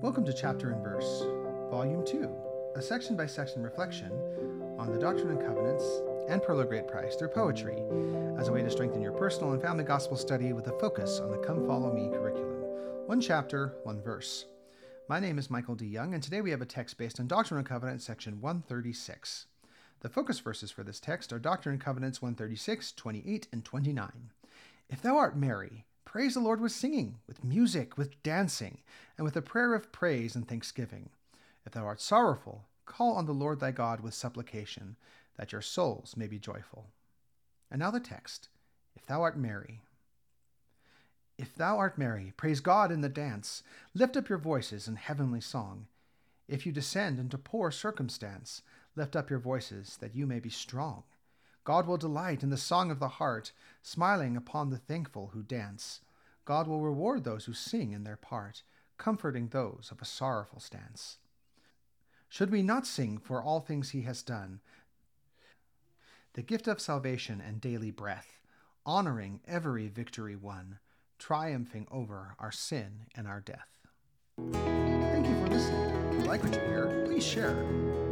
Welcome to Chapter and Verse, Volume 2, a section by section reflection on the Doctrine and Covenants and Pearl of Great Price through poetry as a way to strengthen your personal and family gospel study with a focus on the Come Follow Me curriculum. One chapter, one verse. My name is Michael D. Young, and today we have a text based on Doctrine and Covenants, section 136. The focus verses for this text are Doctrine and Covenants 136, 28, and 29. If thou art merry, Praise the Lord with singing, with music, with dancing, and with a prayer of praise and thanksgiving. If thou art sorrowful, call on the Lord thy God with supplication, that your souls may be joyful. And now the text If thou art merry. If thou art merry, praise God in the dance, lift up your voices in heavenly song. If you descend into poor circumstance, lift up your voices that you may be strong. God will delight in the song of the heart, smiling upon the thankful who dance. God will reward those who sing in their part, comforting those of a sorrowful stance. Should we not sing for all things he has done, the gift of salvation and daily breath, honoring every victory won, triumphing over our sin and our death? Thank you for listening. If you like what you hear, please share.